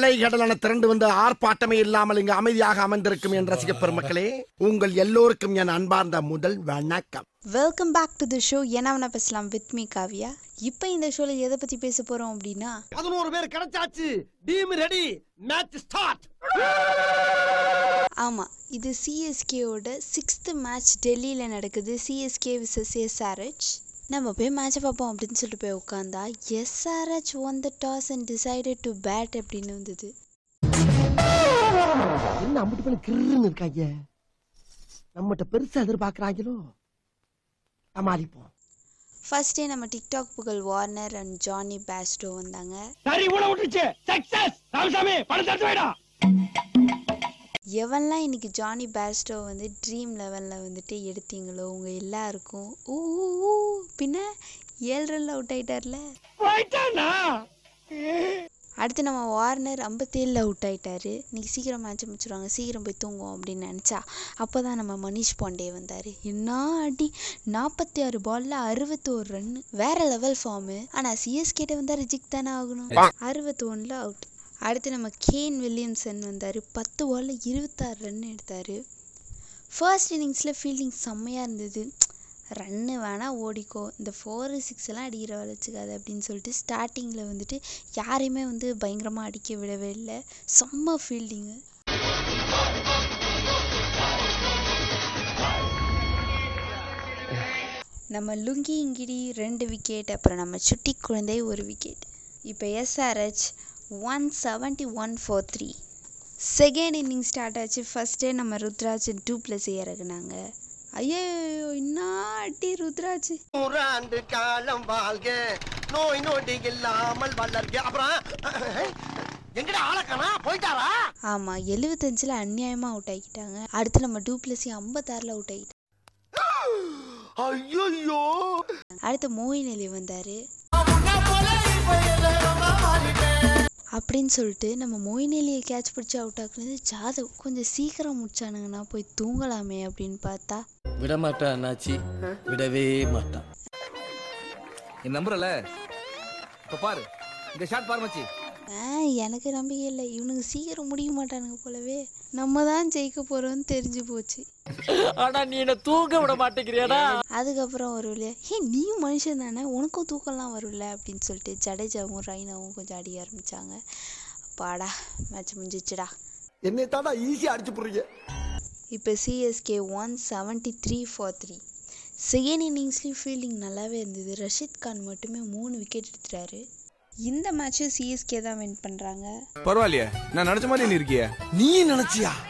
கடலான திரண்டு வந்து ஆர்ப்பாட்டமே இல்லாமல் இங்கு அமைதியாக அமர்ந்திருக்கும் என் ரசிக பெருமக்களே உங்கள் எல்லோருக்கும் என் அன்பார்ந்த முதல் வணக்கம். Welcome back to the show என்ன வேணா பேசலாம் வித் மீ காவ்யா. இப்போ இந்த ஷோவில் எதை பற்றி பேச போகிறோம் அப்படின்னா பதினோரு பேர் கிடைச்சாச்சு. டீம் ரெடி மேட்ச் ஸ்டார்ட் ஆமாம் இது சிஎஸ்கேவோட சிக்ஸ்த்து மேட்ச் டெல்லியில் நடக்குது. சிஎஸ்கே விசஸ் எஸ்ஆர்ஹெச் நம்ம போய் மேட்சை பார்ப்போம் அப்படின்னு சொல்லிட்டு போய் உட்காந்தா SRH won the toss and decided to bat அப்படின்னு வந்தது. என்ன அம்பிட்டு பண்ணி கிருன்னு இருக்காங்க நம்மகிட்ட பெருசா எதிர்பார்க்கறாங்களோ? சமாளிப்போம். ஃபர்ஸ்டே நம்ம டிக்டாக் புகழ் வார்னர் அண்ட் ஜானி பேஸ்டோ வந்தாங்க. சரி ஊட விட்டுருச்சு. சக்சஸ் ராமசாமி பணத்தை எடுத்து வைடா. எவன்லாம் இன்னைக்கு ஜானி பேஸ்டோ வந்து ட்ரீம் லெவலில் வந்துட்டு எடுத்தீங்களோ உங்கள் எல்லாருக்கும் ஊ பின்ன ஏழு ரன்ல அவுட் ஆயிட்டார்ல அடுத்து நம்ம வார்னர் ஐம்பத்தேழில் அவுட் ஆயிட்டாரு. இன்னைக்கு சீக்கிரம் மேட்ச் முடிச்சிருவாங்க. சீக்கிரம் போய் தூங்குவோம் அப்படின்னு நினச்சா அப்போ தான் நம்ம மனிஷ் பாண்டே வந்தார். என்ன அடி? நாற்பத்தி ஆறு பாலில் அறுபத்தோரு ரன்னு வேற லெவல் ஃபார்மு ஆனால் சிஎஸ்கேட்ட வந்தால் ரிஜெக்ட் தானே ஆகணும். அறுபத்தொன்னில் அவுட் அடுத்து நம்ம கேன் வில்லியம்சன் வந்தார். பத்து பாலில் இருபத்தாறு ரன் எடுத்தார். ஃபர்ஸ்ட் இன்னிங்ஸில் ஃபீல்டிங் செம்மையாக இருந்தது. ரன்னு வேணால் ஓடிக்கோ. இந்த ஃபோரு சிக்ஸ் எல்லாம் அடிக்கிற வேலை அப்படின்னு சொல்லிட்டு ஸ்டார்டிங்கில் வந்துட்டு யாரையுமே வந்து பயங்கரமாக அடிக்க விடவே இல்லை. செம்ம ஃபீல்டிங்கு நம்ம லுங்கி இங்கிடி ரெண்டு விக்கெட் அப்புறம் நம்ம சுட்டி குழந்தை ஒரு விக்கெட் இப்போ SRH one seventy one four three second inning start ஆச்சு ஃபர்ஸ்டே நம்ம ருத்ராஜ் டூ ப்ளஸ் இறக்குனாங்க ஐயோ என்ன அடி ருத்ராஜ்? நூறாண்டு காலம் வாழ்க. நோய் நொடி இல்லாமல் வளர்க. அப்புறம் எங்கடா ஆளக்கானா போயிட்டாரா? ஆமாம் எழுபத்தஞ்சில் அநியாயமாக அவுட் ஆகிட்டாங்க. அடுத்து நம்ம டூ ப்ளஸ் ஐம்பத்தாறில் அவுட் ஆகிட்டாங்க. ஐயோ அடுத்து மோயின் அலி வந்தார். அப்படின்னு சொல்லிட்டு நம்ம மோயின் அலியை கேட்ச் பிடிச்சி அவுட் ஆக்குனது ஜாதவ். கொஞ்சம் சீக்கிரம் முடிச்சானுங்கன்னா போய் தூங்கலாமே அப்படின்னு பார்த்தா. விட மாட்டான் அண்ணாச்சி. விடவே மாட்டான். என் நம்புறல இப்ப பாரு. இந்த ஷாட் பாரு மச்சி. எனக்கு நம்பிக்கை இல்லை. இவனுங்க சீக்கிரம் முடிக்க மாட்டானுங்க போலவே. நம்ம தான் ஜெயிக்க போகிறோம்னு தெரிஞ்சு போச்சு. ஆனா நீ என்ன தூங்க விட மாட்டேங்கிறியாடா. அதுக்கப்புறம் ஒரு வழியா ஹே நீயும் மனுஷன் தானே? உனக்கும் தூக்கம்லாம் வரும்ல அப்படின்னு சொல்லிட்டு ஜடேஜாவும் ரைனாவும் கொஞ்சம் அடிக்க ஆரம்பிச்சாங்க. பாடா மேட்ச் முடிஞ்சிச்சுடா என்னை தாண்டா ஈஸியா அடிச்சு போடுறீங்க. இப்போ CSK one seventy three for three second இன்னிங்ஸ்லேயும் fielding நல்லாவே இருந்தது. ரஷீத் கான் மட்டுமே மூணு விக்கெட் எடுத்துட்டாரு. இந்த மேட்ச்சும் சிஎஸ்கே தான் வின் பண்ணுறாங்க பரவாயில்லையே. நான் நினைச்ச மாதிரி நீ இருக்கியே. நீ நினைச்சியா?